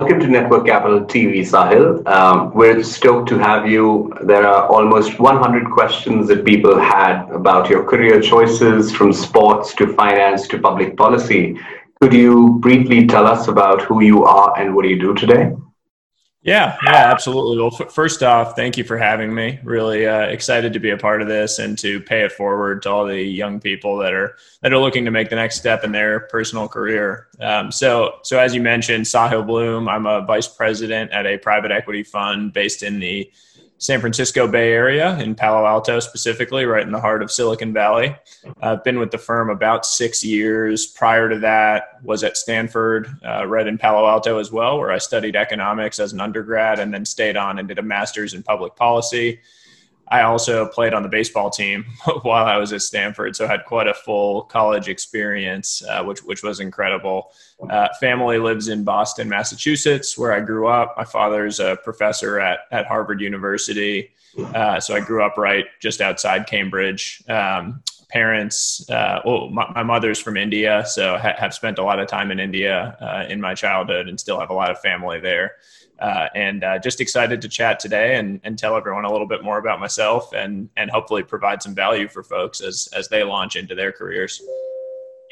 Welcome to Network Capital TV, Sahil. Um, we're stoked to have you. There are almost 100 questions that people had about your career choices from sports to finance to public policy. Could you briefly tell us about who you are and what do you do today? Yeah, yeah, absolutely. Well, f- first off, thank you for having me. Really uh, excited to be a part of this and to pay it forward to all the young people that are that are looking to make the next step in their personal career. Um, so, so as you mentioned, Sahil Bloom, I'm a vice president at a private equity fund based in the San Francisco Bay Area in Palo Alto, specifically, right in the heart of Silicon Valley. I've been with the firm about six years. Prior to that, was at Stanford, uh, right in Palo Alto as well, where I studied economics as an undergrad and then stayed on and did a master's in public policy. I also played on the baseball team while I was at Stanford, so I had quite a full college experience, uh, which which was incredible. Uh, family lives in Boston, Massachusetts, where I grew up. My father's a professor at at Harvard University, uh, so I grew up right just outside Cambridge. Um, parents, uh, well, my, my, mother's from India, so ha- have spent a lot of time in India uh, in my childhood, and still have a lot of family there. Uh, and uh, just excited to chat today and, and tell everyone a little bit more about myself and, and hopefully provide some value for folks as, as they launch into their careers.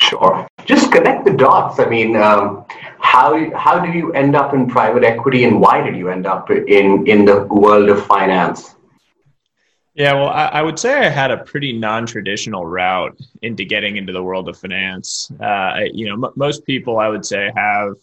Sure. Just connect the dots. I mean, um, how how did you end up in private equity, and why did you end up in in the world of finance? Yeah, well, I, I would say I had a pretty non-traditional route into getting into the world of finance. Uh, you know, m- most people, I would say, have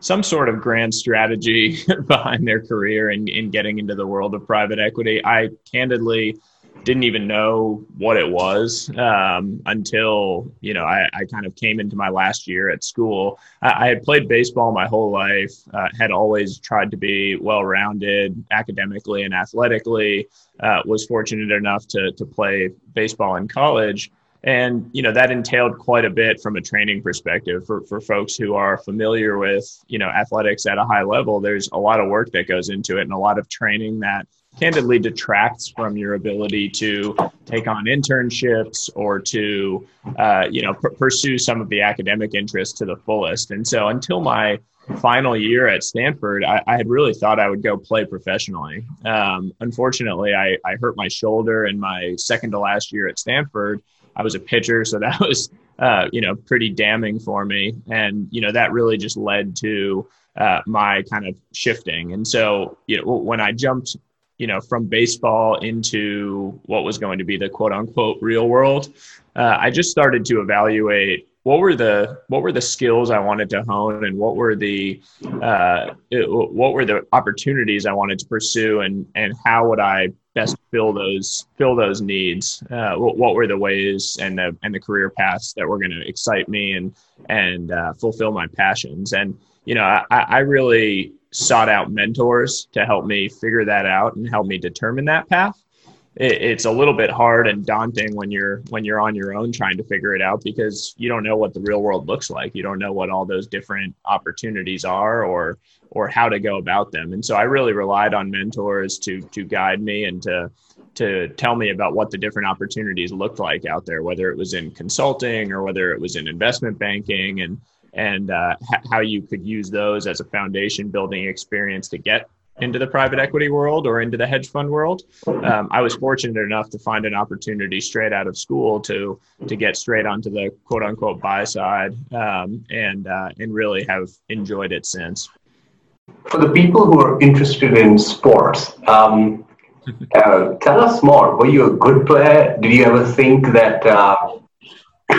some sort of grand strategy behind their career in, in getting into the world of private equity. I candidly didn't even know what it was um, until you know I, I, kind of came into my last year at school. I, I had played baseball my whole life, uh, had always tried to be well-rounded academically and athletically. Uh, was fortunate enough to to play baseball in college, and you know that entailed quite a bit from a training perspective for, for folks who are familiar with you know athletics at a high level. There's a lot of work that goes into it and a lot of training that candidly detracts from your ability to take on internships or to uh, you know pr- pursue some of the academic interests to the fullest. And so until my final year at stanford i, I had really thought i would go play professionally. Um, unfortunately I, I hurt my shoulder in my second to last year at stanford I was a pitcher, so that was uh, you know pretty damning for me, and you know that really just led to uh, my kind of shifting. And so you know when I jumped you know from baseball into what was going to be the quote unquote real world, uh, I just started to evaluate what were the what were the skills I wanted to hone, and what were the uh, what were the opportunities I wanted to pursue, and and how would I best fill those fill those needs? Uh, what, what, were the ways and the and the career paths that were going to excite me and and uh, fulfill my passions? And you know, I, I really sought out mentors to help me figure that out and help me determine that path it, it's a little bit hard and daunting when you're when you're on your own trying to figure it out because you don't know what the real world looks like. You don't know what all those different opportunities are or or how to go about them. And so I really relied on mentors to to guide me and to to tell me about what the different opportunities looked like out there, whether it was in consulting or whether it was in investment banking and and uh, how you could use those as a foundation building experience to get into the private equity world or into the hedge fund world. Um, I was fortunate enough to find an opportunity straight out of school to to get straight onto the quote unquote buy side um, and uh, and really have enjoyed it since. For the people who are interested in sports, um, uh, tell us more. Were you a good player? Did you ever think that uh,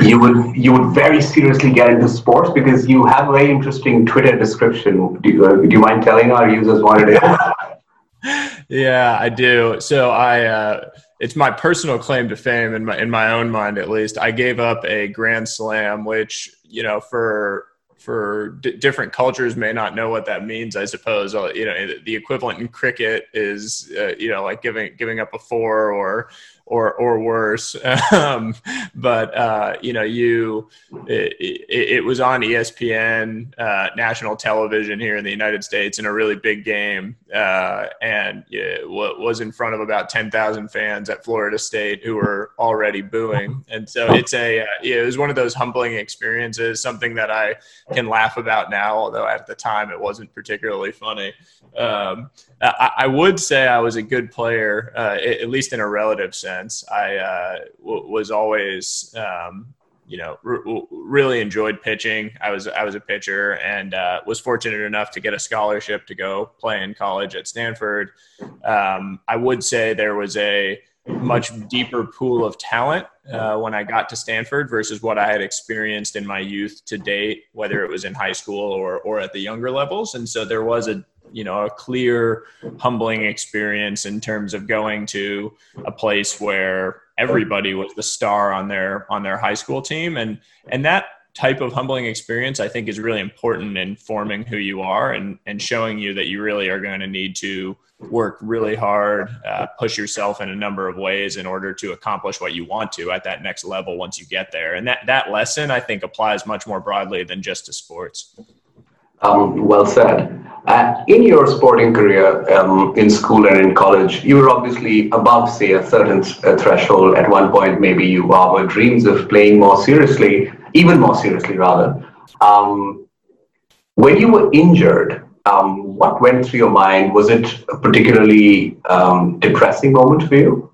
you would you would very seriously get into sports because you have a very interesting Twitter description. Do you, uh, do you mind telling our users what it is? yeah, I do. So I, uh, it's my personal claim to fame in my in my own mind, at least. I gave up a Grand Slam, which you know for for d- different cultures may not know what that means. I suppose uh, you know the equivalent in cricket is uh, you know like giving giving up a four or or or worse. Um, but uh, you know, you it, it, it, was on ESPN uh, national television here in the United States in a really big game, uh, and it was in front of about ten thousand fans at Florida State who were already booing. And so it's a uh, it was one of those humbling experiences, something that I can laugh about now, although at the time it wasn't particularly funny. Um, I, would say I was a good player, uh, at least in a relative sense. I uh, w- was always, um, you know, r- really enjoyed pitching. I was I was a pitcher and uh, was fortunate enough to get a scholarship to go play in college at Stanford. Um, I would say there was a much deeper pool of talent uh, when I got to Stanford versus what I had experienced in my youth to date, whether it was in high school or or at the younger levels. And so there was a you know a clear humbling experience in terms of going to a place where everybody was the star on their on their high school team and and that type of humbling experience i think is really important in forming who you are and and showing you that you really are going to need to work really hard uh, push yourself in a number of ways in order to accomplish what you want to at that next level once you get there and that that lesson i think applies much more broadly than just to sports um, well said. Uh, in your sporting career um, in school and in college, you were obviously above, say, a certain threshold. At one point, maybe you harbored dreams of playing more seriously, even more seriously, rather. Um, when you were injured, um, what went through your mind? Was it a particularly um, depressing moment for you?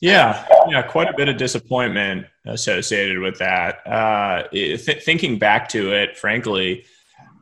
Yeah, yeah, quite a bit of disappointment associated with that. Uh, th- thinking back to it, frankly,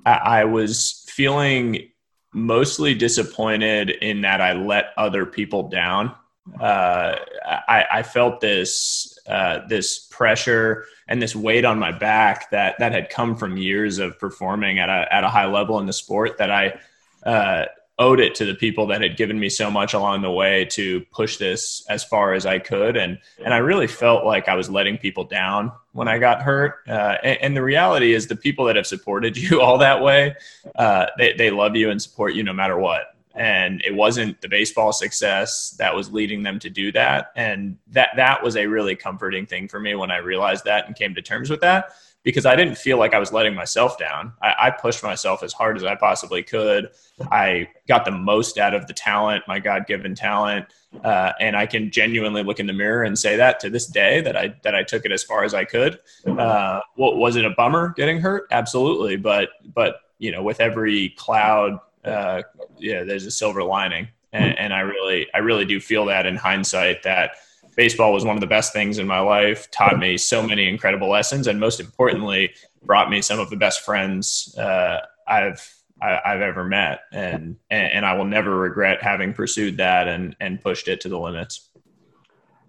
I, was feeling mostly disappointed in that I let other people down. Uh, I, I, felt this uh, this pressure and this weight on my back that that had come from years of performing at a at a high level in the sport that I uh, owed it to the people that had given me so much along the way to push this as far as I could. And, and I really felt like I was letting people down when I got hurt. Uh, and, and, the reality is the people that have supported you all that way, uh, they, they love you and support you no matter what. And it wasn't the baseball success that was leading them to do that. And that, that was a really comforting thing for me when I realized that and came to terms with that because I didn't feel like I was letting myself down. I, I, pushed myself as hard as I possibly could. I got the most out of the talent, my God given talent. Uh, and I can genuinely look in the mirror and say that to this day that I that I took it as far as I could. Uh, what was it a bummer getting hurt? Absolutely, but but you know with every cloud, uh, yeah, there's a silver lining, and, and I really I really do feel that in hindsight that baseball was one of the best things in my life, taught me so many incredible lessons, and most importantly, brought me some of the best friends uh, I've I, have ever met, and, and I will never regret having pursued that and and pushed it to the limits.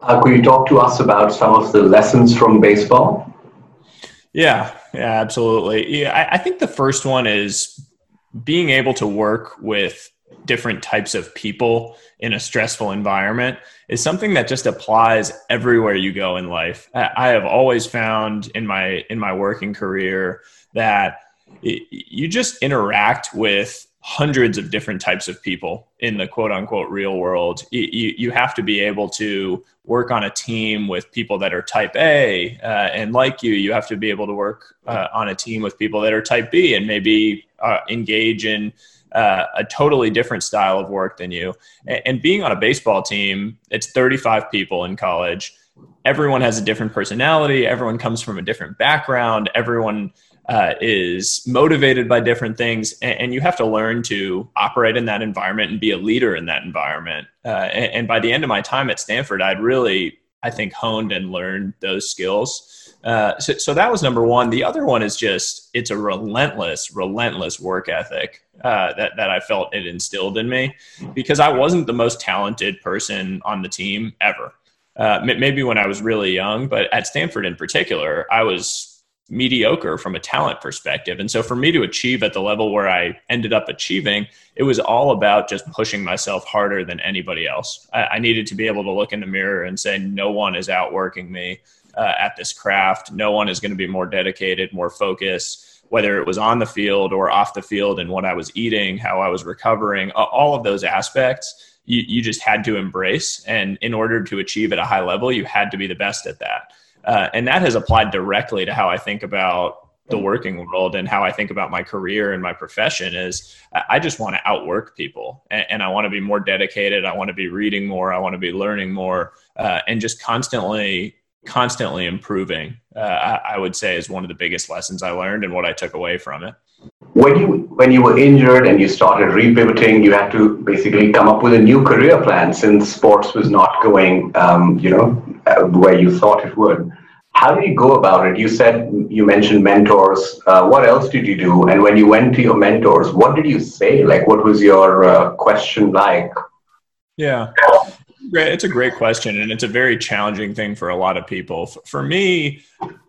Uh, could you talk to us about some of the lessons from baseball? Yeah, yeah, absolutely. Yeah, I, I think the first one is being able to work with different types of people in a stressful environment is something that just applies everywhere you go in life. I have always found in my in my working career that you just interact with hundreds of different types of people in the quote unquote real world. You, you have to be able to work on a team with people that are type A uh, and like you. You have to be able to work uh, on a team with people that are type B and maybe uh, engage in uh, a totally different style of work than you. And, and being on a baseball team, it's 35 people in college. Everyone has a different personality. Everyone comes from a different background. Everyone uh, is motivated by different things, and, and, you have to learn to operate in that environment and be a leader in that environment. Uh, and, and, by the end of my time at Stanford, I'd really, I think, honed and learned those skills. Uh, so, so, that was number one. The other one is just it's a relentless, relentless work ethic uh, that that I felt it instilled in me because I wasn't the most talented person on the team ever. Uh, maybe when I was really young, but at Stanford in particular, I was mediocre from a talent perspective. And so for me to achieve at the level where I ended up achieving, it was all about just pushing myself harder than anybody else. I, I needed to be able to look in the mirror and say, no one is outworking me uh, at this craft. No one is going to be more dedicated, more focused, whether it was on the field or off the field and what I was eating, how I was recovering, all of those aspects you, you just had to embrace. And in order to achieve at a high level, you had to be the best at that. Uh, and that has applied directly to how I think about the working world and how I think about my career and my profession is I just want to outwork people and, and I want to be more dedicated. I want to be reading more. I want to be learning more uh, and just constantly, constantly improving. Uh, I, I would say is one of the biggest lessons I learned and what I took away from it when you when you were injured and you started repivoting, you had to basically come up with a new career plan since sports was not going, um, you know, uh, where you thought it would. How did you go about it? You said you mentioned mentors. Uh, what else did you do? And when you went to your mentors, what did you say? Like, what was your uh, question like? Yeah. It's a great question, and it's a very challenging thing for a lot of people. For me,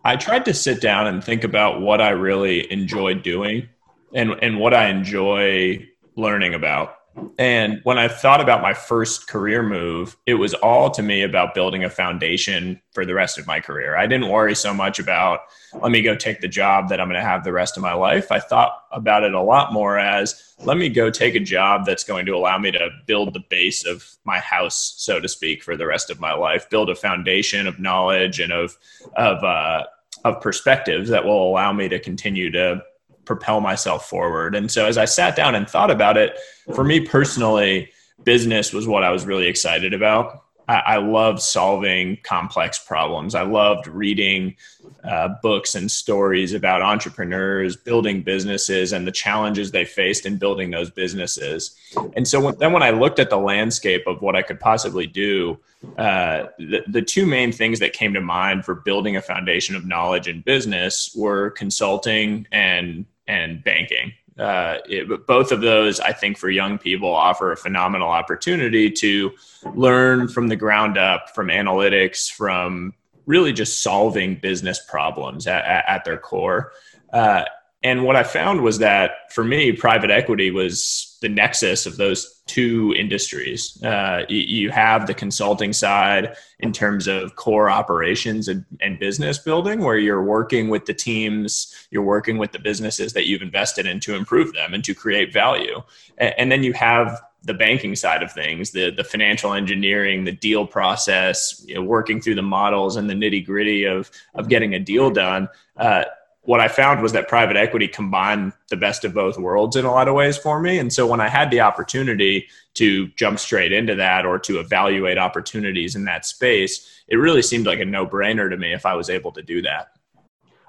I tried to sit down and think about what I really enjoyed doing and, and what I enjoy learning about. And when I thought about my first career move, it was all to me about building a foundation for the rest of my career. I didn't worry so much about, let me go take the job that I'm going to have the rest of my life. I thought about it a lot more as, let me go take a job that's going to allow me to build the base of my house, so to speak, for the rest of my life, build a foundation of knowledge and of, of, uh, of perspectives that will allow me to continue to propel myself forward. And so as I sat down and thought about it, for me personally, business was what I was really excited about. I, loved solving complex problems. I loved reading uh, books and stories about entrepreneurs building businesses and the challenges they faced in building those businesses. And so when, then when I looked at the landscape of what I could possibly do, uh, the, the two main things that came to mind for building a foundation of knowledge in business were consulting and and banking. Uh, it, both of those, I think, for young people, offer a phenomenal opportunity to learn from the ground up, from analytics, from really just solving business problems at, at, at their core. Uh, and what I found was that for me, private equity was the nexus of those two industries. Uh, you, have the consulting side in terms of core operations and, and, business building, where you're working with the teams, you're working with the businesses that you've invested in to improve them and to create value. And, and then you have the banking side of things, the the financial engineering, the deal process, you know, working through the models and the nitty gritty of of getting a deal done. Uh, what I found was that private equity combined the best of both worlds in a lot of ways for me. And so when I had the opportunity to jump straight into that or to evaluate opportunities in that space, it really seemed like a no brainer to me if I was able to do that.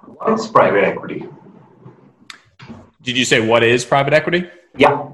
What is private equity? Did you say what is private equity? Yeah.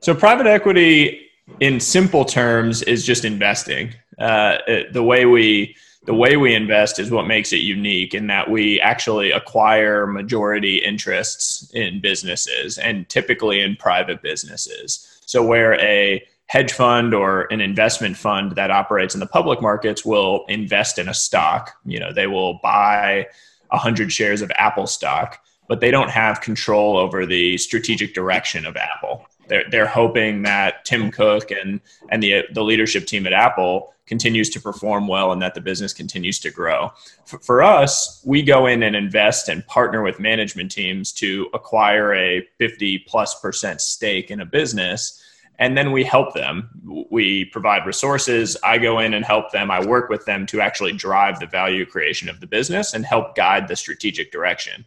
So private equity, in simple terms, is just investing. Uh, the way we the way we invest is what makes it unique in that we actually acquire majority interests in businesses and typically in private businesses. So, where a hedge fund or an investment fund that operates in the public markets will invest in a stock, you know, they will buy 100 shares of Apple stock, but they don't have control over the strategic direction of Apple. They're, they're hoping that Tim Cook and, and the, the leadership team at Apple continues to perform well and that the business continues to grow. For, for us, we go in and invest and partner with management teams to acquire a 50 plus percent stake in a business and then we help them. We provide resources. I go in and help them. I work with them to actually drive the value creation of the business and help guide the strategic direction.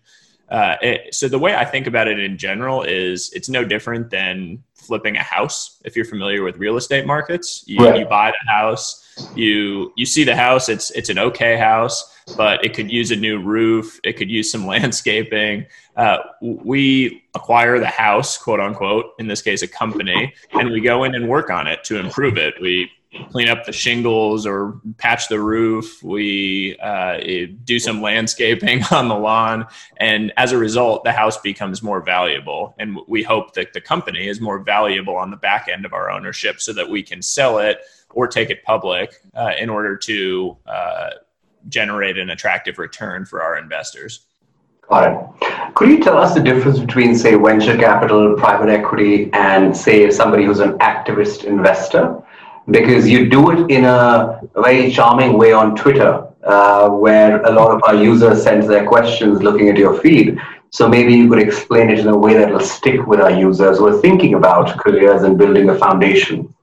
Uh, it, so the way I think about it in general is it's no different than flipping a house. If you're familiar with real estate markets, you, right. you buy the house, you you see the house. It's it's an okay house, but it could use a new roof. It could use some landscaping. Uh, we acquire the house, quote unquote, in this case, a company, and we go in and work on it to improve it. We clean up the shingles or patch the roof. We uh, do some landscaping on the lawn. And as a result, the house becomes more valuable. And we hope that the company is more valuable on the back end of our ownership so that we can sell it or take it public uh, in order to uh, generate an attractive return for our investors. Got it. Could you tell us the difference between, say, venture capital, private equity, and, say, somebody who's an activist investor? because you do it in a very charming way on Twitter, uh, where a lot of our users send their questions looking at your feed. So maybe you could explain it in a way that will stick with our users who are thinking about careers and building a foundation.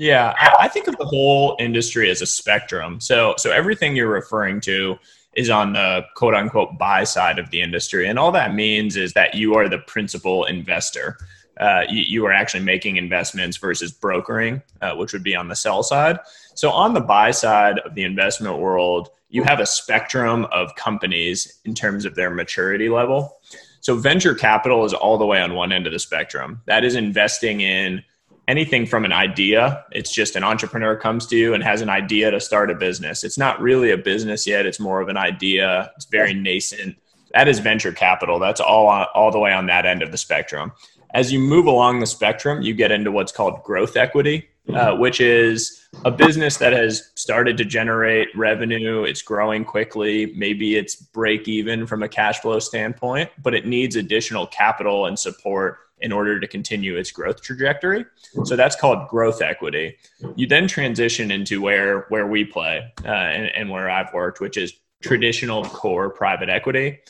Yeah, I think of the whole industry as a spectrum. So, so everything you're referring to is on the quote unquote buy side of the industry, and all that means is that you are the principal investor. Uh, you, you, are actually making investments versus brokering, uh, which would be on the sell side. So, on the buy side of the investment world, you have a spectrum of companies in terms of their maturity level. So, venture capital is all the way on one end of the spectrum. That is investing in anything from an idea. It's just an entrepreneur comes to you and has an idea to start a business. It's not really a business yet, it's more of an idea, it's very nascent. That is venture capital. That's all, all the way on that end of the spectrum as you move along the spectrum, you get into what's called growth equity, uh, which is a business that has started to generate revenue. It's growing quickly. Maybe it's break even from a cash flow standpoint, but it needs additional capital and support in order to continue its growth trajectory. So that's called growth equity. You then transition into where where we play uh, and, and where I've worked, which is traditional core private equity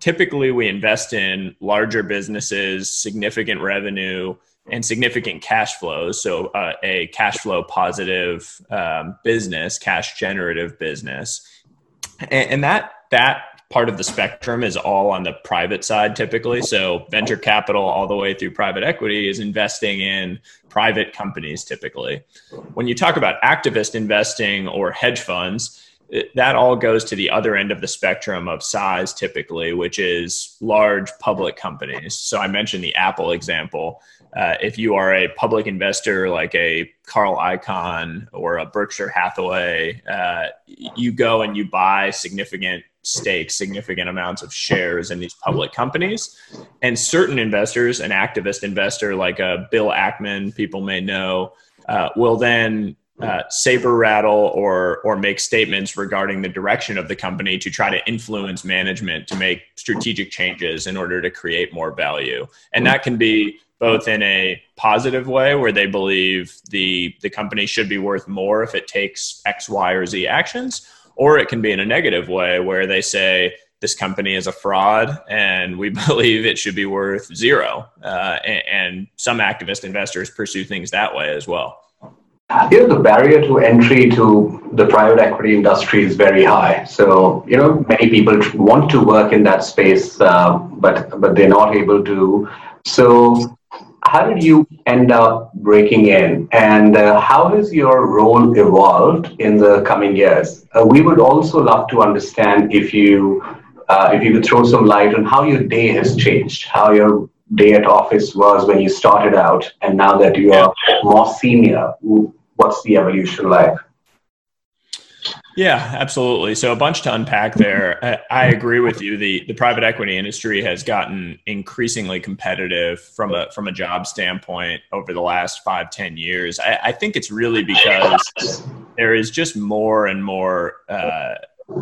typically we invest in larger businesses, significant revenue, and significant cash flows. So, uh, a cash flow positive um, business, cash generative business, and, and that that part of the spectrum is all on the private side typically. So, venture capital all the way through private equity is investing in private companies typically. When you talk about activist investing or hedge funds, that all goes to the other end of the spectrum of size typically which is large public companies so i mentioned the apple example uh, if you are a public investor like a carl icahn or a berkshire hathaway uh, you go and you buy significant stakes significant amounts of shares in these public companies. And certain investors an activist investor like a bill ackman people may know uh, will then uh, saber rattle or or make statements regarding the direction of the company to try to influence management to make strategic changes in order to create more value. And that can be both in a positive way where they believe the the company should be worth more if it takes x y or z actions or it can be in a negative way where they say this company is a fraud and we believe it should be worth zero uh, and, and some activist investors pursue things that way as well you know, the barrier to entry to the private equity industry is very high. So, you know, many people want to work in that space, uh, but but they're not able to. So, how did you end up breaking in, and uh, how has your role evolved in the coming years? Uh, we would also love to understand if you uh, if you could throw some light on how your day has changed, how your day at office was when you started out, and now that you are more senior what's the evolution like? Yeah, absolutely. So a bunch to unpack there. I, I, agree with you. The the private equity industry has gotten increasingly competitive from a from a job standpoint over the last five ten years. I, I think it's really because there is just more and more uh,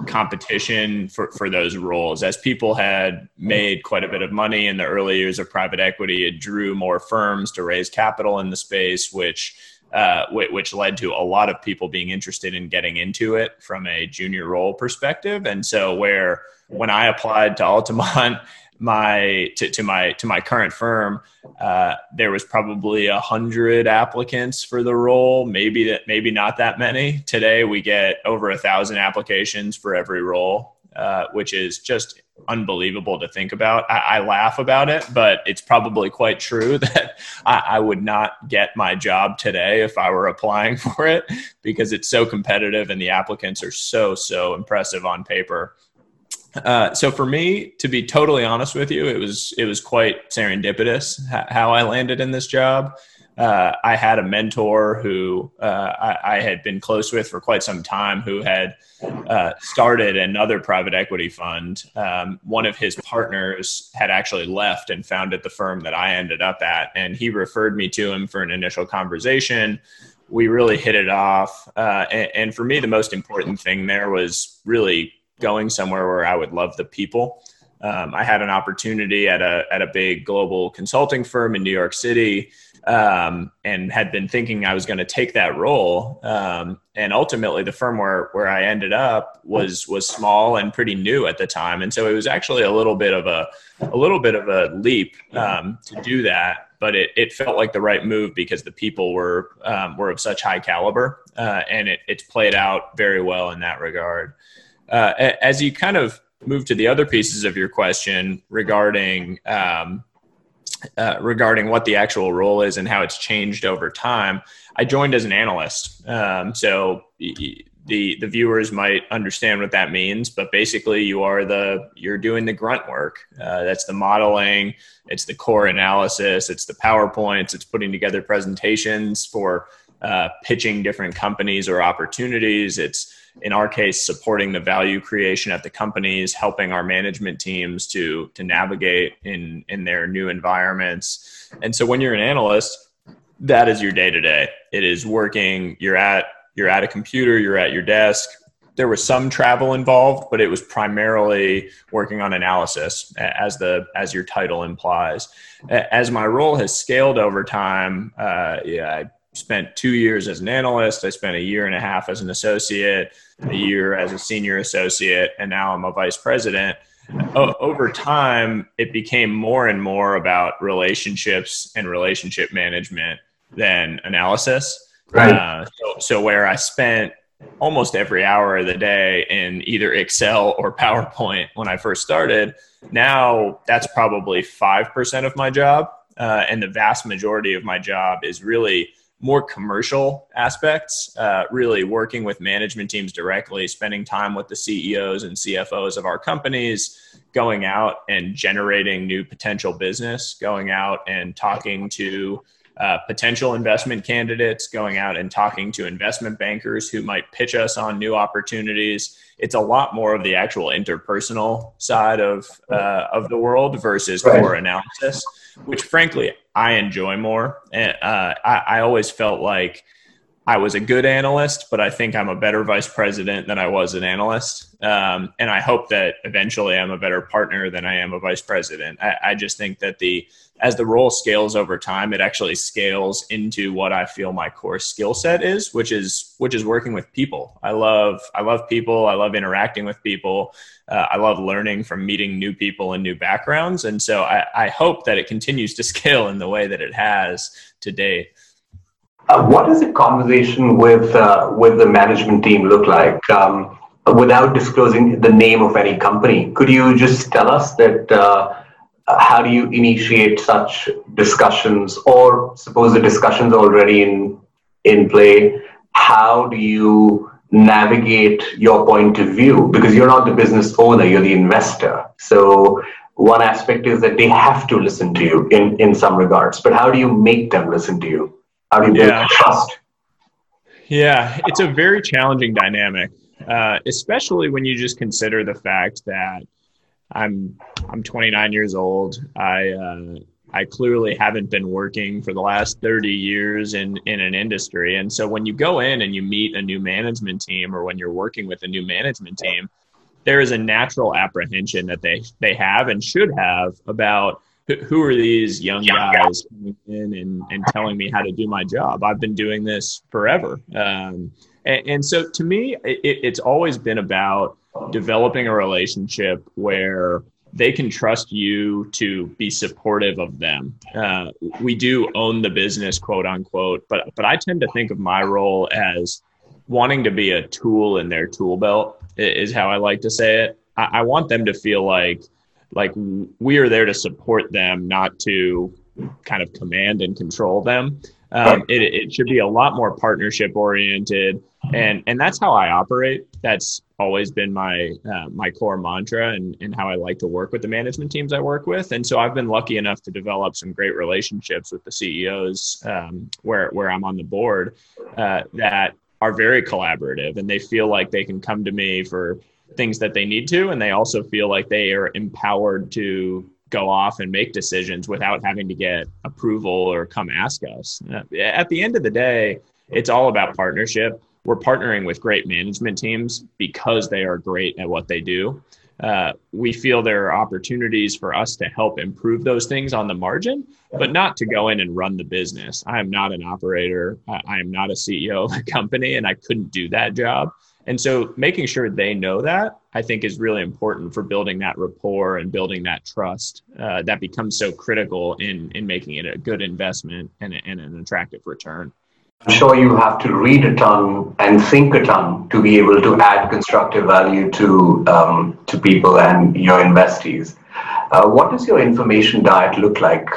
competition for, for those roles. As people had made quite a bit of money in the early years of private equity, it drew more firms to raise capital in the space, which uh, which led to a lot of people being interested in getting into it from a junior role perspective. And so, where when I applied to Altamont, my to, to my to my current firm, uh, there was probably a hundred applicants for the role. Maybe that maybe not that many. Today, we get over a thousand applications for every role, uh, which is just unbelievable to think about. I, I, laugh about it, but it's probably quite true that I, I, would not get my job today if I were applying for it because it's so competitive and the applicants are so, so impressive on paper. Uh, so for me, to be totally honest with you, it was it was quite serendipitous how I landed in this job uh, I had a mentor who uh, I, I, had been close with for quite some time who had uh, started another private equity fund. Um, one of his partners had actually left and founded the firm that I ended up at, and he referred me to him for an initial conversation. We really hit it off. Uh, and, and for me, the most important thing there was really going somewhere where I would love the people. Um, I had an opportunity at a at a big global consulting firm in New York City um, and had been thinking I was going to take that role. Um, and ultimately, the firm where where I ended up was was small and pretty new at the time, and so it was actually a little bit of a a little bit of a leap um, to do that. but it, it felt like the right move because the people were um, were of such high caliber, uh, and it, it's played out very well in that regard. Uh, as you kind of move to the other pieces of your question regarding um, uh, regarding what the actual role is and how it's changed over time, I joined as an analyst. Um, so the the viewers might understand what that means but basically you are the you're doing the grunt work uh, that's the modeling it's the core analysis it's the powerpoints it's putting together presentations for uh, pitching different companies or opportunities it's in our case supporting the value creation at the companies helping our management teams to to navigate in in their new environments and so when you're an analyst that is your day to day it is working you're at you're at a computer, you're at your desk. There was some travel involved, but it was primarily working on analysis, as the as your title implies. As my role has scaled over time, uh, yeah, I spent two years as an analyst. I spent a year and a half as an associate, a year as a senior associate, and now I'm a vice president. O- over time, it became more and more about relationships and relationship management than analysis. Right. Uh, so, so where I spent almost every hour of the day in either Excel or PowerPoint when I first started, now that's probably 5% of my job. Uh, and the vast majority of my job is really more commercial aspects, uh, really working with management teams directly, spending time with the CEOs and CFOs of our companies, going out and generating new potential business, going out and talking to uh, potential investment candidates, going out and talking to investment bankers who might pitch us on new opportunities. It's a lot more of the actual interpersonal side of uh, of the world versus right. core analysis, which frankly I enjoy more. And uh, I, I always felt like I was a good analyst, but I think I'm a better vice president than I was an analyst. Um, and I hope that eventually I'm a better partner than I am a vice president. I, I, just think that the as the role scales over time, it actually scales into what I feel my core skill set is, which is which is working with people. I love I love people. I love interacting with people. Uh, I love learning from meeting new people and new backgrounds. And so I, I hope that it continues to scale in the way that it has to date. Uh, what does a conversation with uh, with the management team look like? Um, without disclosing the name of any company, could you just tell us that? Uh, how do you initiate such discussions, or suppose the discussions already in in play? How do you navigate your point of view? Because you're not the business owner; you're the investor. So one aspect is that they have to listen to you in in some regards. But how do you make them listen to you? How do you build yeah. trust? Yeah, it's a very challenging dynamic, uh, especially when you just consider the fact that I'm I'm 29 years old. I uh, I clearly haven't been working for the last 30 years in in an industry, and so when you go in and you meet a new management team, or when you're working with a new management team, there is a natural apprehension that they they have and should have about who are these young guys coming in and, and telling me how to do my job? I've been doing this forever. Um, and, and, so to me, it, it's always been about developing a relationship where they can trust you to be supportive of them. Uh, we do own the business, quote unquote, but but I tend to think of my role as wanting to be a tool in their tool belt. Is how I like to say it. I, I want them to feel like like we are there to support them, not to kind of command and control them. Um, it, it should be a lot more partnership oriented, and and that's how I operate. That's always been my uh, my core mantra, and and how I like to work with the management teams I work with. And so I've been lucky enough to develop some great relationships with the CEOs um, where where I'm on the board uh, that are very collaborative, and they feel like they can come to me for things that they need to and they also feel like they are empowered to go off and make decisions without having to get approval or come ask us uh, at the end of the day it's all about partnership we're partnering with great management teams because they are great at what they do uh, we feel there are opportunities for us to help improve those things on the margin, but not to go in and run the business. I am not an operator. I am not a CEO of a company, and I couldn't do that job. And so making sure they know that, I think, is really important for building that rapport and building that trust uh, that becomes so critical in, in making it a good investment and, and an attractive return. I'm sure you have to read a ton and think a ton to be able to add constructive value to um, to people and your investees. Uh, what does your information diet look like?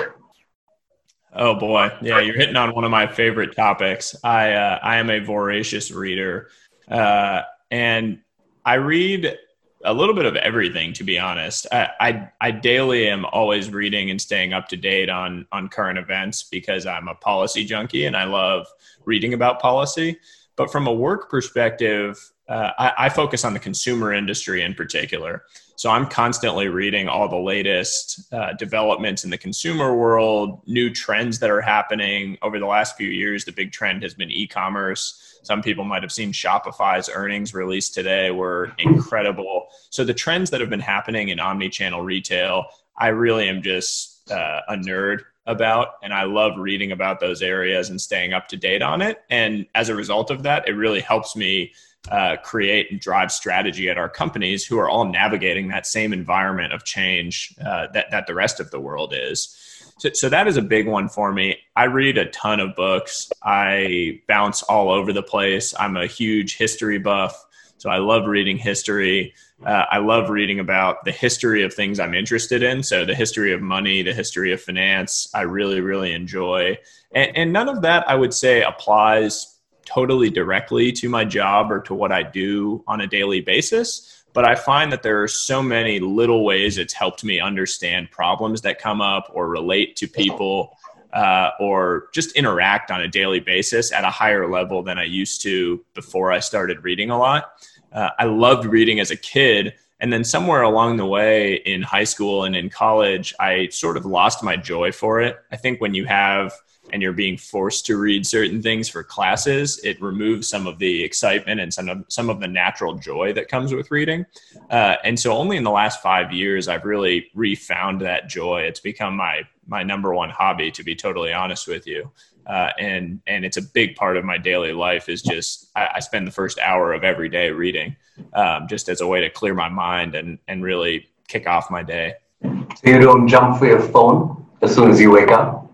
Oh boy, yeah, you're hitting on one of my favorite topics. I uh, I am a voracious reader. Uh, and I read a little bit of everything, to be honest. I, I, I daily am always reading and staying up to date on on current events because I'm a policy junkie and I love reading about policy. But from a work perspective, uh, I, I, focus on the consumer industry in particular. So I'm constantly reading all the latest uh, developments in the consumer world, new trends that are happening over the last few years. The big trend has been e-commerce. Some people might have seen Shopify's earnings released today were incredible. So the trends that have been happening in omni-channel retail, I really am just uh, a nerd about and i love reading about those areas and staying up to date on it and as a result of that it really helps me uh, create and drive strategy at our companies who are all navigating that same environment of change uh, that, that the rest of the world is. So, so, that is a big one for me. I read a ton of books. I bounce all over the place. I'm a huge history buff. So I love reading history. Uh, I love reading about the history of things I'm interested in. So the history of money, the history of finance, I really, really enjoy. And, and none of that I would say applies totally directly to my job or to what I do on a daily basis. But I find that there are so many little ways it's helped me understand problems that come up or relate to people uh, or just interact on a daily basis at a higher level than I used to before I started reading a lot. Uh, I loved reading as a kid. And then somewhere along the way in high school and in college, I sort of lost my joy for it. I think when you have and you're being forced to read certain things for classes, it removes some of the excitement and some of some of the natural joy that comes with reading. Uh, and so, only in the last five years, I've really refound that joy. It's become my my number one hobby, to be totally honest with you. Uh, and and it's a big part of my daily life. Is just I, I spend the first hour of every day reading, um, just as a way to clear my mind and and really kick off my day. So you don't jump for your phone as soon as you wake up.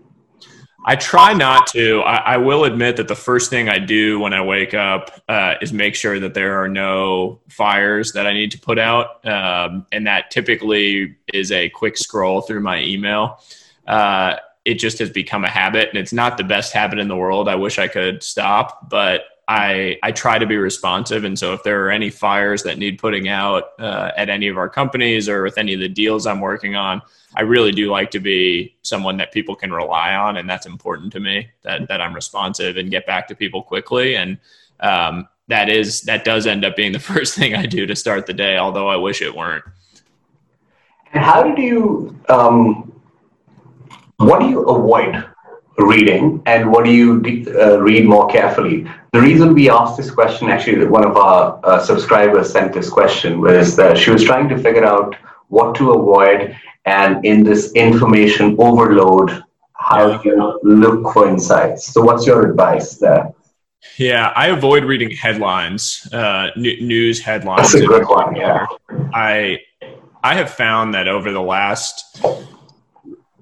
I try not to. I, I, will admit that the first thing I do when I wake up uh, is make sure that there are no fires that I need to put out. Um, and that typically is a quick scroll through my email. Uh, it just has become a habit, and it's not the best habit in the world. I wish I could stop, but I, I try to be responsive. And so if there are any fires that need putting out uh, at any of our companies or with any of the deals I'm working on, I really do like to be someone that people can rely on. And that's important to me that, that I'm responsive and get back to people quickly. And um, that is, that does end up being the first thing I do to start the day, although I wish it weren't. And how did you, um, what do you avoid reading and what do you uh, read more carefully? The reason we asked this question, actually, that one of our uh, subscribers sent this question, was that she was trying to figure out what to avoid. And in this information overload, how do you look for insights? So, what's your advice there? Yeah, I avoid reading headlines, uh, n- news headlines. That's a good one. Yeah, I I have found that over the last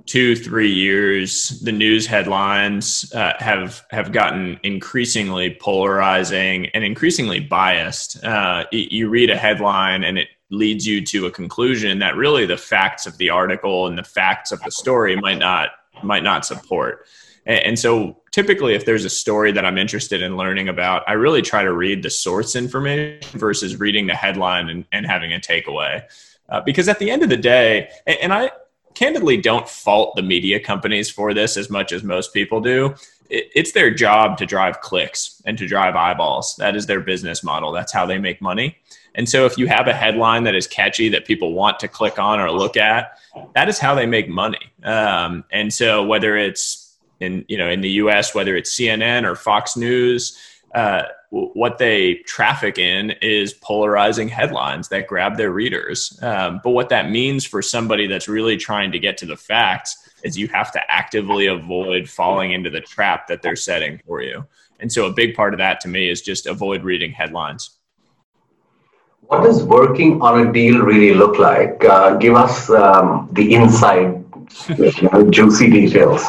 two three years the news headlines uh, have have gotten increasingly polarizing and increasingly biased. Uh, you read a headline and it leads you to a conclusion that really the facts of the article and the facts of the story might not might not support. And, and so typically if there's a story that i'm interested in learning about i really try to read the source information versus reading the headline and, and having a takeaway. Uh, because at the end of the day and, and i candidly don't fault the media companies for this as much as most people do. It's their job to drive clicks and to drive eyeballs. That is their business model. That's how they make money. And so if you have a headline that is catchy that people want to click on or look at, that is how they make money. Um, and so whether it's in you know in the U.S., whether it's CNN or Fox News, uh, what they traffic in is polarizing headlines that grab their readers. Um, but what that means for somebody that's really trying to get to the facts is you have to actively avoid falling into the trap that they're setting for you. And so a big part of that to me is just avoid reading headlines. What does working on a deal really look like? Uh, give us um, the inside, juicy details.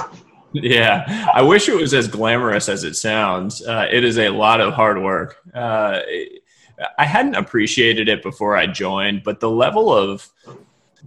Yeah, I wish it was as glamorous as it sounds. Uh, it is a lot of hard work. Uh, I hadn't appreciated it before I joined, but the level of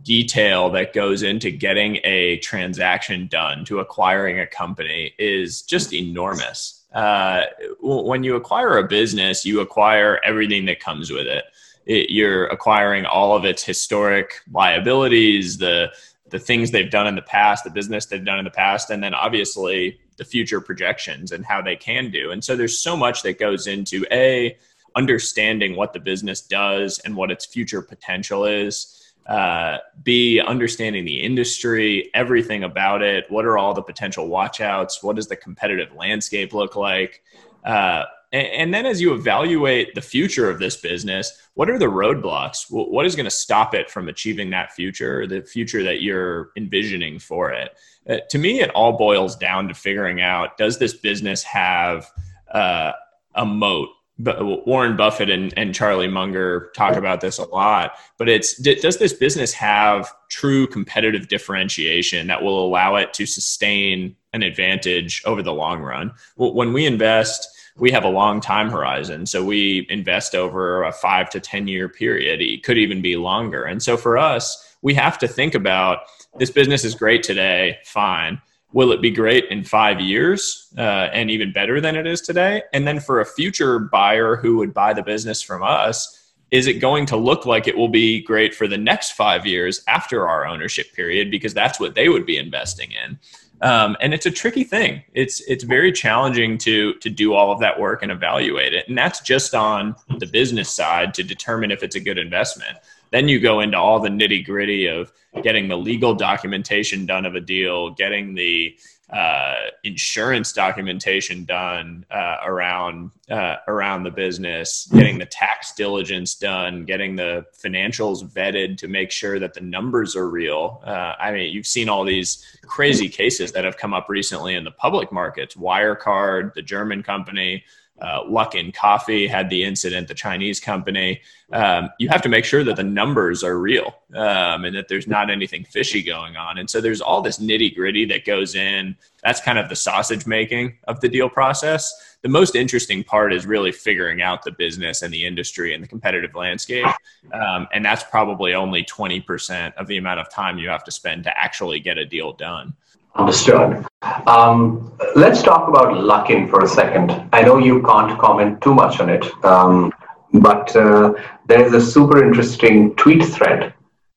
detail that goes into getting a transaction done to acquiring a company is just enormous. Uh, when you acquire a business, you acquire everything that comes with it. it. You're acquiring all of its historic liabilities, the the things they've done in the past, the business they've done in the past, and then obviously the future projections and how they can do. And so there's so much that goes into a understanding what the business does and what its future potential is. Uh, B, understanding the industry, everything about it. What are all the potential watchouts? What does the competitive landscape look like? Uh, and, then as you evaluate the future of this business, what are the roadblocks? What is going to stop it from achieving that future, the future that you're envisioning for it? Uh, to me, it all boils down to figuring out does this business have uh, a moat? But Warren Buffett and, and Charlie Munger talk about this a lot, but it's does this business have true competitive differentiation that will allow it to sustain an advantage over the long run? When we invest, we have a long time horizon. So we invest over a five to 10 year period. It could even be longer. And so for us, we have to think about this business is great today, fine. Will it be great in five years uh, and even better than it is today? And then for a future buyer who would buy the business from us, is it going to look like it will be great for the next five years after our ownership period? Because that's what they would be investing in. Um, and it's a tricky thing. It's it's very challenging to to do all of that work and evaluate it, and that's just on the business side to determine if it's a good investment. Then you go into all the nitty gritty of getting the legal documentation done of a deal, getting the uh, insurance documentation done uh, around uh, around the business, getting the tax diligence done, getting the financials vetted to make sure that the numbers are real. Uh, I mean, you've seen all these crazy cases that have come up recently in the public markets. Wirecard, the German company, uh, Luckin Coffee had the incident, the Chinese company. Um, you have to make sure that the numbers are real um, and that there's not anything fishy going on. And so there's all this nitty gritty that goes in. That's kind of the sausage making of the deal process. The most interesting part is really figuring out the business and the industry and the competitive landscape. Um, and that's probably only 20% of the amount of time you have to spend to actually get a deal done. Understood. Um, let's talk about Luckin for a second. I know you can't comment too much on it, um, but uh, there is a super interesting tweet thread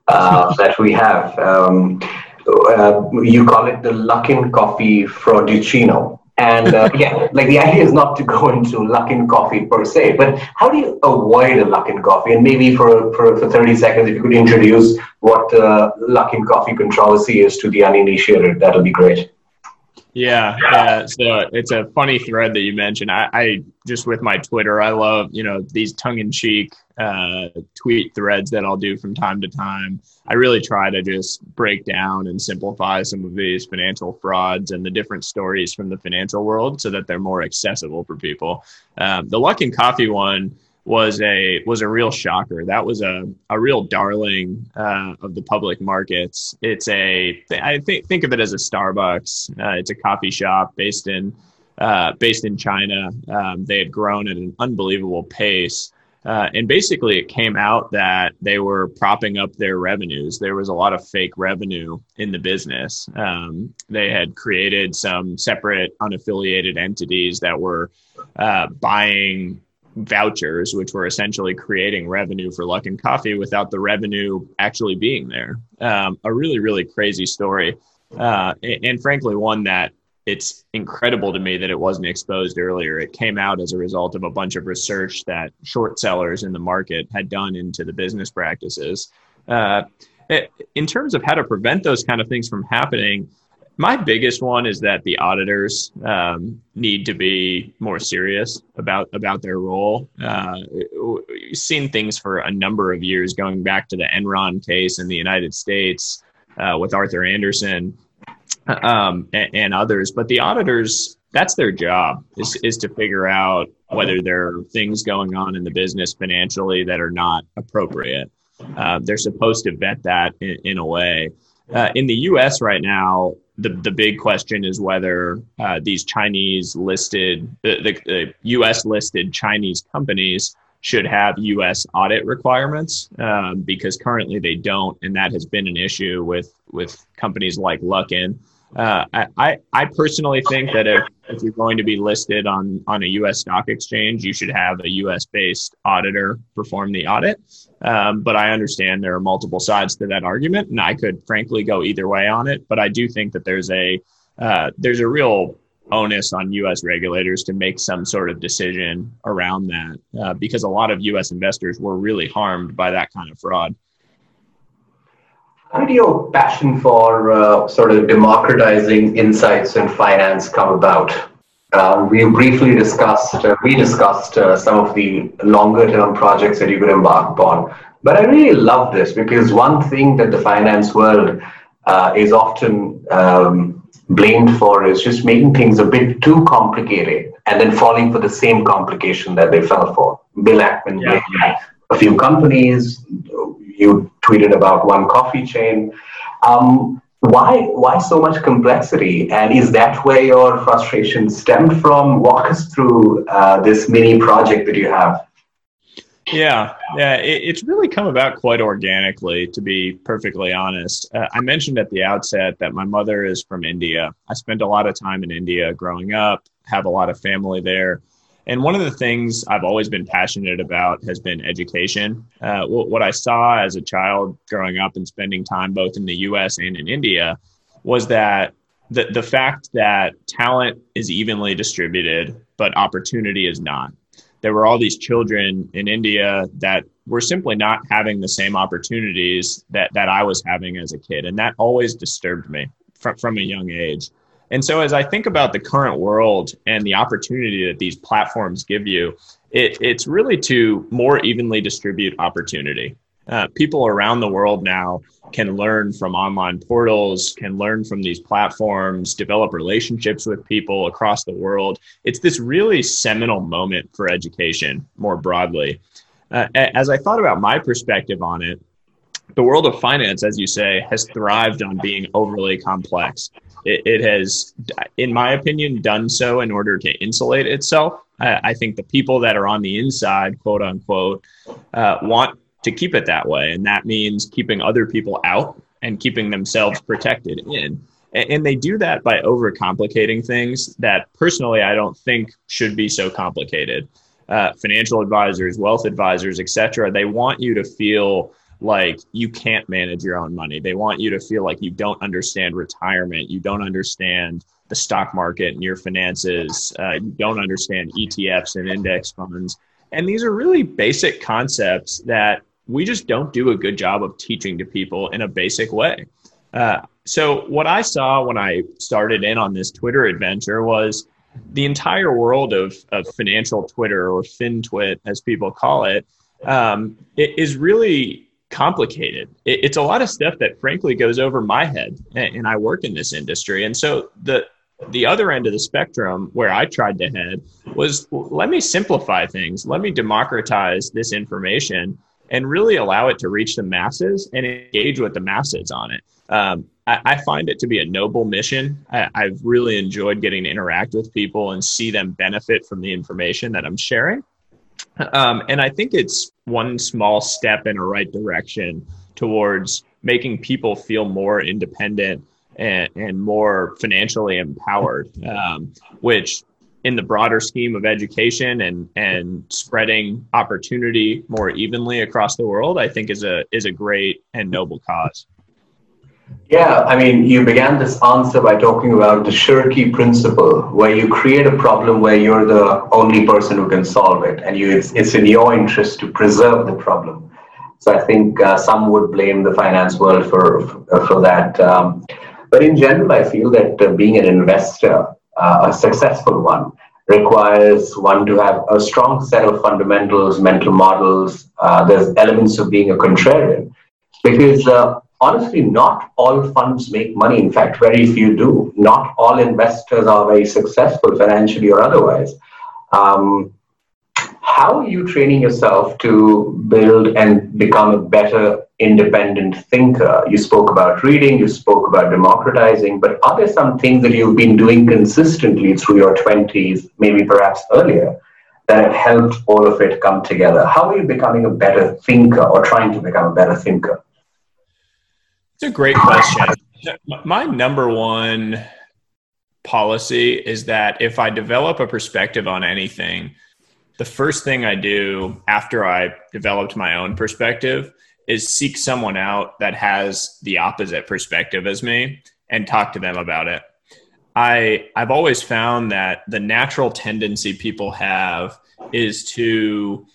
uh, that we have. Um, uh, you call it the Luckin Coffee Frauduccino. And uh, yeah, like the idea is not to go into Luckin coffee per se, but how do you avoid a Luckin coffee? And maybe for, for, for 30 seconds, if you could introduce what uh, Luckin coffee controversy is to the uninitiated, that'll be great. Yeah, yeah. So it's a funny thread that you mentioned. I, I just with my Twitter, I love you know these tongue-in-cheek uh, tweet threads that I'll do from time to time. I really try to just break down and simplify some of these financial frauds and the different stories from the financial world so that they're more accessible for people. Um, the Luckin Coffee one was a was a real shocker. That was a, a real darling uh, of the public markets. It's a I think think of it as a Starbucks. Uh, it's a coffee shop based in uh, based in China. Um, they had grown at an unbelievable pace. Uh, and basically, it came out that they were propping up their revenues. There was a lot of fake revenue in the business. Um, they had created some separate, unaffiliated entities that were uh, buying vouchers, which were essentially creating revenue for Luckin Coffee without the revenue actually being there. Um, a really, really crazy story. Uh, and, and, frankly, one that it's incredible to me that it wasn't exposed earlier. It came out as a result of a bunch of research that short sellers in the market had done into the business practices. Uh, in terms of how to prevent those kind of things from happening, my biggest one is that the auditors um, need to be more serious about about their role. Uh, we've seen things for a number of years, going back to the Enron case in the United States uh, with Arthur Andersen um, and, and, others. But the auditors that's their job is, is to figure out whether there are things going on in the business financially that are not appropriate. Uh, they're supposed to vet that in, in a way. Uh, in the U.S. right now, the the big question is whether uh, these Chinese listed, the, the, the, U.S. listed Chinese companies should have U.S. audit requirements um, because currently they don't, and that has been an issue with with companies like Luckin. Uh, I, I personally think that if, if you're going to be listed on, on a U.S. stock exchange, you should have a U.S. based auditor perform the audit. Um, but I understand there are multiple sides to that argument, and I could frankly go either way on it. But I do think that there's a uh, there's a real onus on U.S. regulators to make some sort of decision around that uh, because a lot of U.S. investors were really harmed by that kind of fraud. How did your passion for uh, sort of democratizing insights in finance come about? Uh, we briefly discussed, uh, we discussed uh, some of the longer term projects that you could embark upon. But I really love this because one thing that the finance world uh, is often um, blamed for is just making things a bit too complicated and then falling for the same complication that they fell for. Bill Ackman yeah. a few companies, you tweeted about one coffee chain. Um, why why so much complexity? And is that where your frustration stemmed from? Walk us through uh, this mini project that you have. Yeah, yeah, it, it's really come about quite organically, to be perfectly honest. Uh, I mentioned at the outset that my mother is from India. I spent a lot of time in India growing up, have a lot of family there. And one of the things I've always been passionate about has been education. Uh, what I saw as a child growing up and spending time both in the US and in India was that the, the fact that talent is evenly distributed, but opportunity is not. There were all these children in India that were simply not having the same opportunities that, that I was having as a kid. And that always disturbed me from, from a young age. And so, as I think about the current world and the opportunity that these platforms give you, it, it's really to more evenly distribute opportunity. Uh, people around the world now can learn from online portals, can learn from these platforms, develop relationships with people across the world. It's this really seminal moment for education more broadly. Uh, as I thought about my perspective on it, the world of finance, as you say, has thrived on being overly complex it, it, has, in my opinion, done so in order to insulate itself. I, I think the people that are on the inside, quote unquote, uh, want to keep it that way. And that means keeping other people out and keeping themselves protected in. And, and they do that by overcomplicating things that personally I don't think should be so complicated. Uh, financial advisors, wealth advisors, etc. They want you to feel like you can't manage your own money. They want you to feel like you don't understand retirement, you don't understand the stock market and your finances, uh, you don't understand ETFs and index funds. And these are really basic concepts that we just don't do a good job of teaching to people in a basic way. Uh, so, what I saw when I started in on this Twitter adventure was the entire world of, of financial Twitter or FinTwit, as people call it, um, it is really complicated. It, it's a lot of stuff that frankly goes over my head, and, and I work in this industry. And so the the other end of the spectrum where I tried to head was let me simplify things, let me democratize this information and really allow it to reach the masses and engage with the masses on it. Um, I, find it to be a noble mission. I, I've really enjoyed getting to interact with people and see them benefit from the information that I'm sharing. Um, and I think it's one small step in a right direction towards making people feel more independent and, and more financially empowered, um, which in the broader scheme of education and, and spreading opportunity more evenly across the world, I think is a, is a great and noble cause. Yeah, I mean, you began this answer by talking about the Shirky principle, where you create a problem where you're the only person who can solve it, and you it's, it's in your interest to preserve the problem. So I think uh, some would blame the finance world for for, that. Um, but in general, I feel that uh, being an investor, uh, a successful one, requires one to have a strong set of fundamentals, mental models. Uh, there's elements of being a contrarian, because uh, honestly, not all funds make money. In fact, very few do. Not all investors are very successful financially or otherwise. Um, how are you training yourself to build and become a better independent thinker? You spoke about reading, you spoke about democratizing, but are there some things that you've been doing consistently through your 20s, maybe perhaps earlier, that have helped all of it come together? How are you becoming a better thinker or trying to become a better thinker? It's a great question. My number one policy is that if I develop a perspective on anything, the first thing I do after I developed my own perspective is seek someone out that has the opposite perspective as me and talk to them about it. I I've always found that the natural tendency people have is to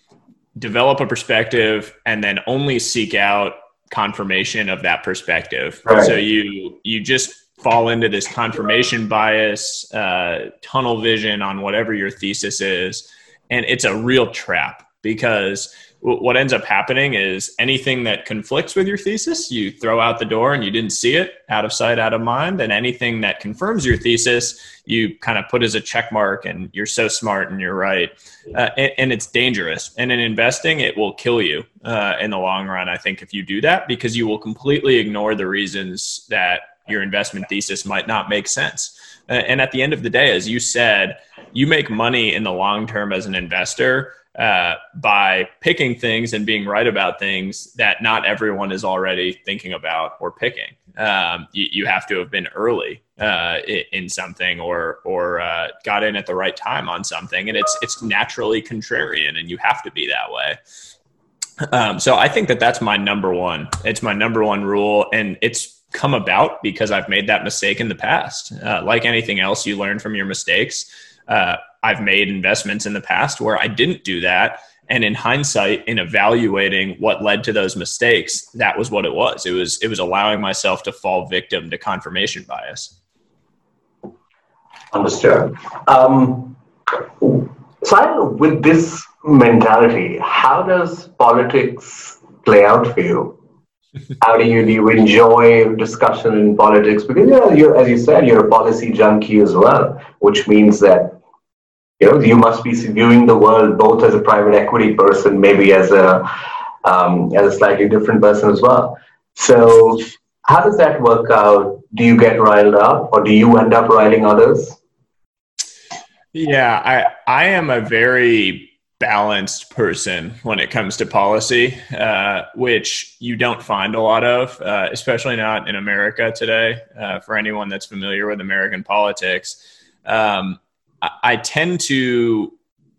develop a perspective and then only seek out confirmation of that perspective. Right. So you you just fall into this confirmation bias, uh, tunnel vision on whatever your thesis is, and it's a real trap because what ends up happening is anything that conflicts with your thesis, you throw out the door and you didn't see it, out of sight, out of mind. And anything that confirms your thesis, you kind of put as a check mark and you're so smart and you're right. Uh, and, and, it's dangerous. And in investing, it will kill you uh, in the long run, I think, if you do that, because you will completely ignore the reasons that your investment thesis might not make sense. Uh, and at the end of the day, as you said, you make money in the long term as an investor uh, by picking things and being right about things that not everyone is already thinking about or picking. Um, you, you, have to have been early uh, in something or or uh, got in at the right time on something, and it's it's naturally contrarian, and you have to be that way. Um, so I think that that's my number one. It's my number one rule, and it's come about because I've made that mistake in the past. Uh, like anything else, you learn from your mistakes. Uh, I've made investments in the past where I didn't do that. And in hindsight, in evaluating what led to those mistakes, that was what it was. It was it was allowing myself to fall victim to confirmation bias. Understood. Um, so, with this mentality, how does politics play out for you? how do you do you enjoy discussion in politics? Because you as you said, you're a policy junkie as well, which means that you know you must be viewing the world both as a private equity person maybe as a um, as a slightly different person as well. So how does that work out? Do you get riled up or do you end up riling others? Yeah i i am a very balanced person when it comes to policy, uh, which you don't find a lot of, uh, especially not in America today. Uh, for anyone that's familiar with American politics, um, I tend to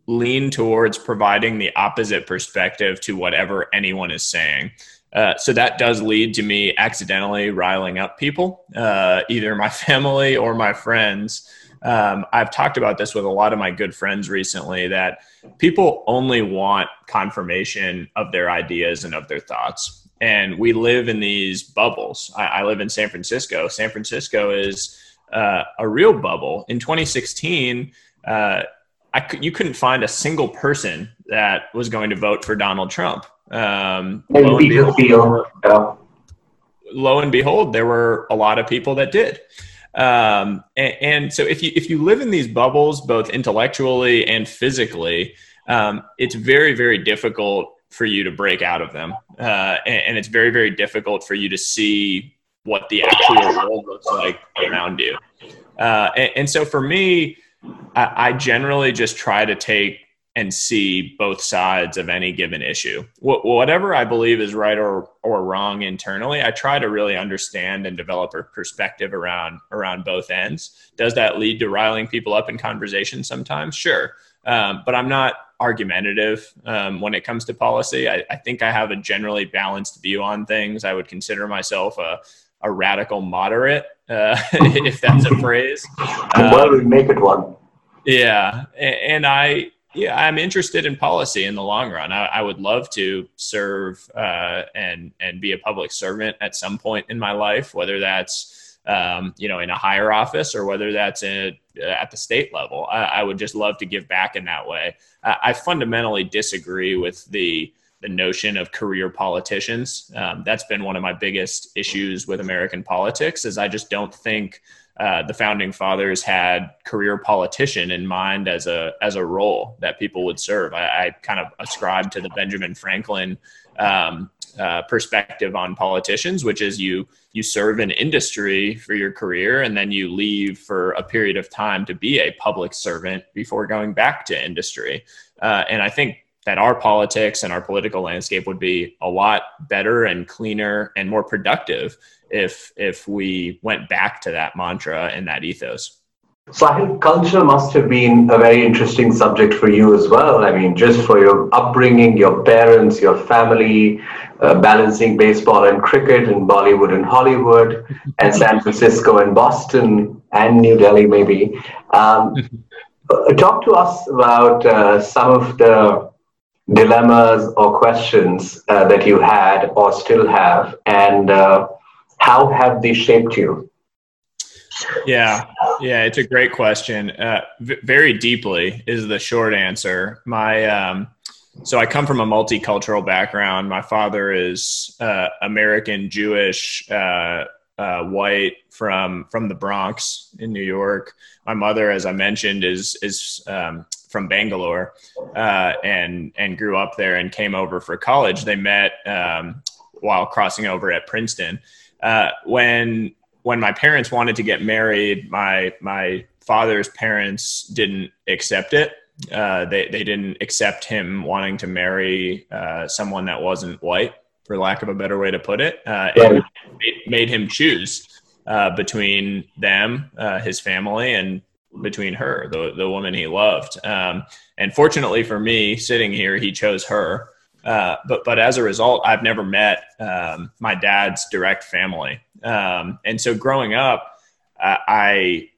lean towards providing the opposite perspective to whatever anyone is saying. Uh, so that does lead to me accidentally riling up people, uh, either my family or my friends. Um, I've talked about this with a lot of my good friends recently that people only want confirmation of their ideas and of their thoughts. And we live in these bubbles. I, I live in San Francisco. San Francisco is uh, a real bubble. In 2016, uh, I, you couldn't find a single person that was going to vote for Donald Trump. Um, lo, and behold, lo and behold, there were a lot of people that did. Um, and, and, so if you if you live in these bubbles, both intellectually and physically, um, it's very very difficult for you to break out of them, uh, and, and, it's very very difficult for you to see what the actual world looks like around you. Uh, and, and, so for me, I, I, generally just try to take and see both sides of any given issue. Wh- whatever I believe is right or, or wrong internally, I try to really understand and develop a perspective around around both ends. Does that lead to riling people up in conversation sometimes? Sure. Um, but I'm not argumentative um, when it comes to policy. I, I, think I have a generally balanced view on things. I would consider myself a a radical moderate, uh, if that's a phrase. Um, well, we make it one. Yeah, and I yeah I'm interested in policy in the long run. I, I would love to serve uh, and and be a public servant at some point in my life, whether that's um, you know in a higher office or whether that's in, at the state level. I, I, would just love to give back in that way. I, I fundamentally disagree with the the notion of career politicians. Um, that's been one of my biggest issues with American politics. Is I just don't think uh, the founding fathers had career politician in mind as a as a role that people would serve. I, I kind of ascribe to the Benjamin Franklin um, uh, perspective on politicians, which is you you serve in industry for your career and then you leave for a period of time to be a public servant before going back to industry. Uh, and I think that our politics and our political landscape would be a lot better and cleaner and more productive if if we went back to that mantra and that ethos. So I think culture must have been a very interesting subject for you as well. I mean, just for your upbringing, your parents, your family, uh, balancing baseball and cricket in Bollywood and Hollywood, and San Francisco and Boston and New Delhi, maybe. Um, uh, talk to us about uh, some of the dilemmas or questions uh, that you had or still have, and uh, how have they shaped you? Yeah, yeah, it's a great question. Uh, v- very deeply is the short answer. My um, so I come from a multicultural background. My father is uh, American Jewish, uh, uh, white from from the Bronx in New York. My mother, as I mentioned, is is um, from Bangalore uh, and and grew up there and came over for college. They met um, while crossing over at Princeton. Uh, when when my parents wanted to get married, my my father's parents didn't accept it. Uh, they they didn't accept him wanting to marry uh, someone that wasn't white, for lack of a better way to put it. Uh, it made him choose uh, between them, uh, his family, and between her, the the woman he loved. Um, and fortunately for me, sitting here, he chose her. Uh, but but as a result, I've never met um, my dad's direct family. Um, and so growing up, uh, I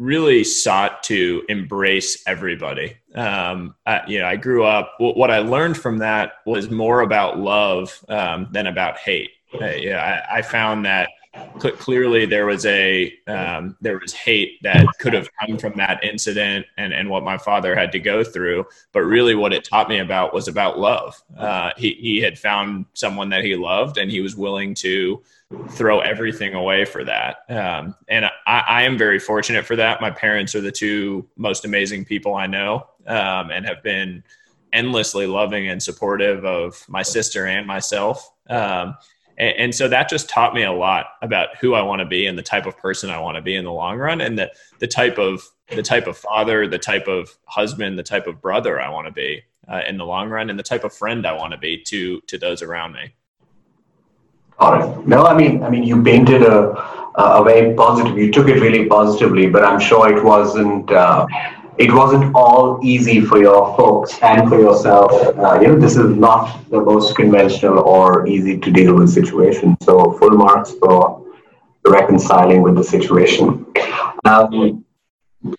really sought to embrace everybody. Um, I, you know, I grew up. what I learned from that was more about love um, than about hate. Uh, yeah, I, I, found that clearly there was a um, there was hate that could have come from that incident and and what my father had to go through. But really, what it taught me about was about love. Uh, he he had found someone that he loved, and he was willing to throw everything away for that. Um, and I, I, am very fortunate for that. My parents are the two most amazing people I know um, and have been endlessly loving and supportive of my sister and myself. Um, and, and, so that just taught me a lot about who I want to be and the type of person I want to be in the long run and the, the type of the type of father, the type of husband, the type of brother I want to be uh, in the long run and the type of friend I want to be to to those around me. Right. No, I mean, I mean, you painted a a very positive. You took it really positively, but I'm sure it wasn't. Uh, it wasn't all easy for your folks and for yourself. Uh, you know, this is not the most conventional or easy to deal with situation. So, full marks for reconciling with the situation. Um,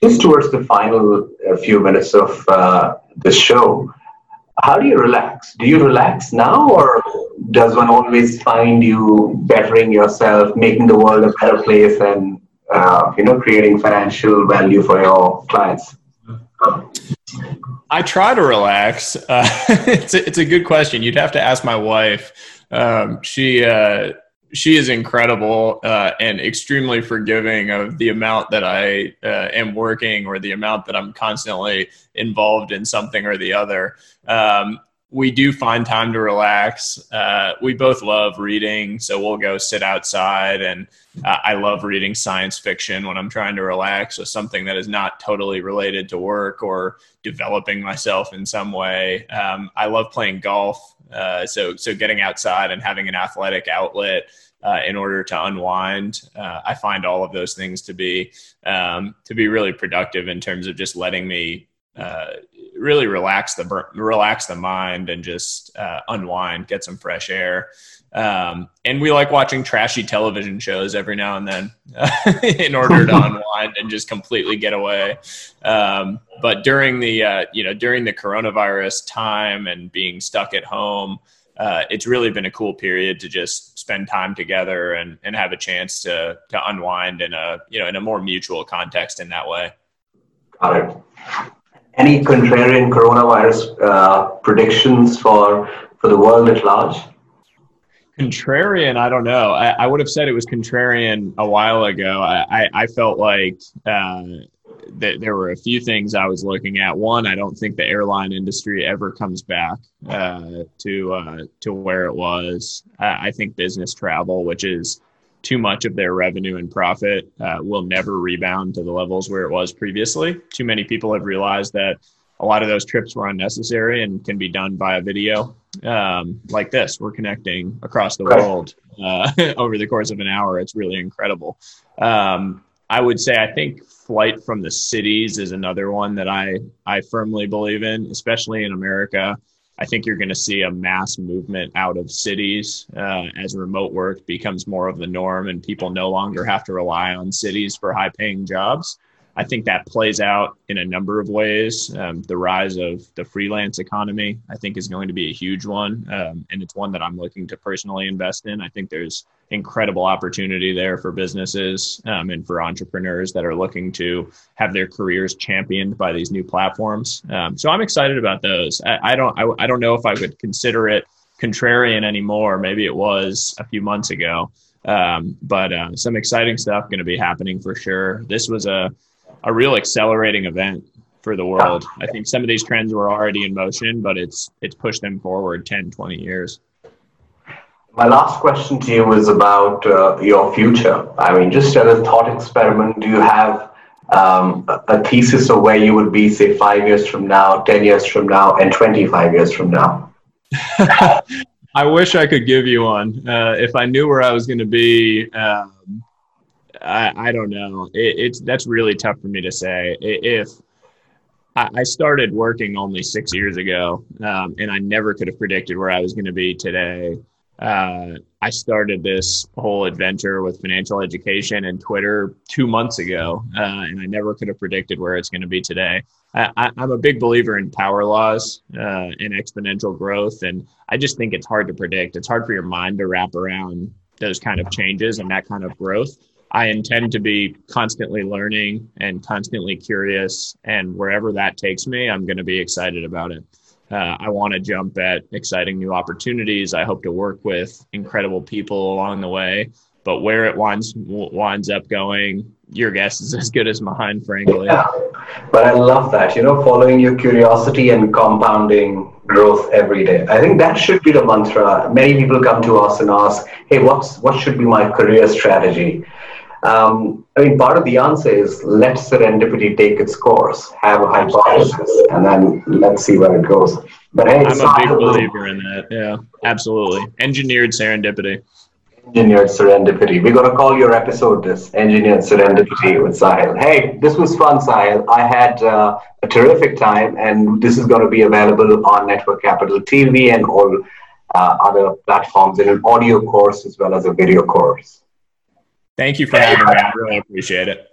just towards the final uh, few minutes of uh, the show, how do you relax? Do you relax now, or does one always find you bettering yourself, making the world a better place, and uh, you know, creating financial value for your clients? I try to relax. Uh, it's a, it's a good question. You'd have to ask my wife. Um, she uh, she is incredible uh, and extremely forgiving of the amount that I uh, am working or the amount that I'm constantly involved in something or the other. Um, we do find time to relax. Uh, we both love reading, so we'll go sit outside. And uh, I love reading science fiction when I'm trying to relax with something that is not totally related to work or developing myself in some way. Um, I love playing golf. Uh, so, so getting outside and having an athletic outlet uh, in order to unwind. Uh, I find all of those things to be um, to be really productive in terms of just letting me uh, really relax the relax the mind and just uh, unwind, get some fresh air. Um, and we like watching trashy television shows every now and then in order to unwind and just completely get away. Um, but during the uh, you know during the coronavirus time and being stuck at home, uh, it's really been a cool period to just spend time together and, and have a chance to to unwind in a you know in a more mutual context in that way. Got it any contrarian coronavirus uh, predictions for for the world at large? Contrarian, I don't know. I, I would have said it was contrarian a while ago. I, I, I felt like uh, th- there were a few things I was looking at. One, I don't think the airline industry ever comes back uh, to uh, to where it was. I think business travel, which is too much of their revenue and profit, uh, will never rebound to the levels where it was previously. Too many people have realized that a lot of those trips were unnecessary and can be done via video um, like this. We're connecting across the world uh, over the course of an hour. It's really incredible. Um, I would say I think flight from the cities is another one that I I firmly believe in, especially in America. I think you're going to see a mass movement out of cities uh, as remote work becomes more of the norm, and people no longer have to rely on cities for high paying jobs. I think that plays out in a number of ways. Um, the rise of the freelance economy, I think, is going to be a huge one, um, and it's one that I'm looking to personally invest in. I think there's incredible opportunity there for businesses um, and for entrepreneurs that are looking to have their careers championed by these new platforms. Um, so I'm excited about those. I, I don't, I, I don't know if I would consider it contrarian anymore. Maybe it was a few months ago. Um, but uh, some exciting stuff going to be happening for sure. This was a a real accelerating event for the world. I think some of these trends were already in motion, but it's it's pushed them forward 10, 20 years. My last question to you is about uh, your future. I mean, just as a thought experiment, do you have um, a thesis of where you would be, say, five years from now, 10 years from now, and 25 years from now? I wish I could give you one. Uh, if I knew where I was going to be, um, I, I don't know. It, it's that's really tough for me to say. If I started working only six years ago, um, and I never could have predicted where I was going to be today. Uh, I started this whole adventure with financial education and Twitter two months ago, uh, and I never could have predicted where it's going to be today. I, am a big believer in power laws uh, and exponential growth, and I just think it's hard to predict. It's hard for your mind to wrap around those kind of changes and that kind of growth. I intend to be constantly learning and constantly curious. And wherever that takes me, I'm going to be excited about it. Uh, I want to jump at exciting new opportunities. I hope to work with incredible people along the way. But where it winds winds up going, your guess is as good as mine, frankly. Yeah, but I love that. You know, following your curiosity and compounding growth every day. I think that should be the mantra. Many people come to us and ask, "Hey, what's what should be my career strategy?" Um, I mean, part of the answer is let serendipity take its course, have a hypothesis, and then let's see where it goes. But hey, I'm a big believer in that. Yeah, absolutely. Engineered serendipity. Engineered serendipity. We're going to call your episode this Engineered Serendipity with Sahil. Hey, this was fun, Sahil. I had uh, a terrific time, and this is going to be available on Network Capital TV and all uh, other platforms in an audio course as well as a video course. Thank you for having me. I really appreciate it.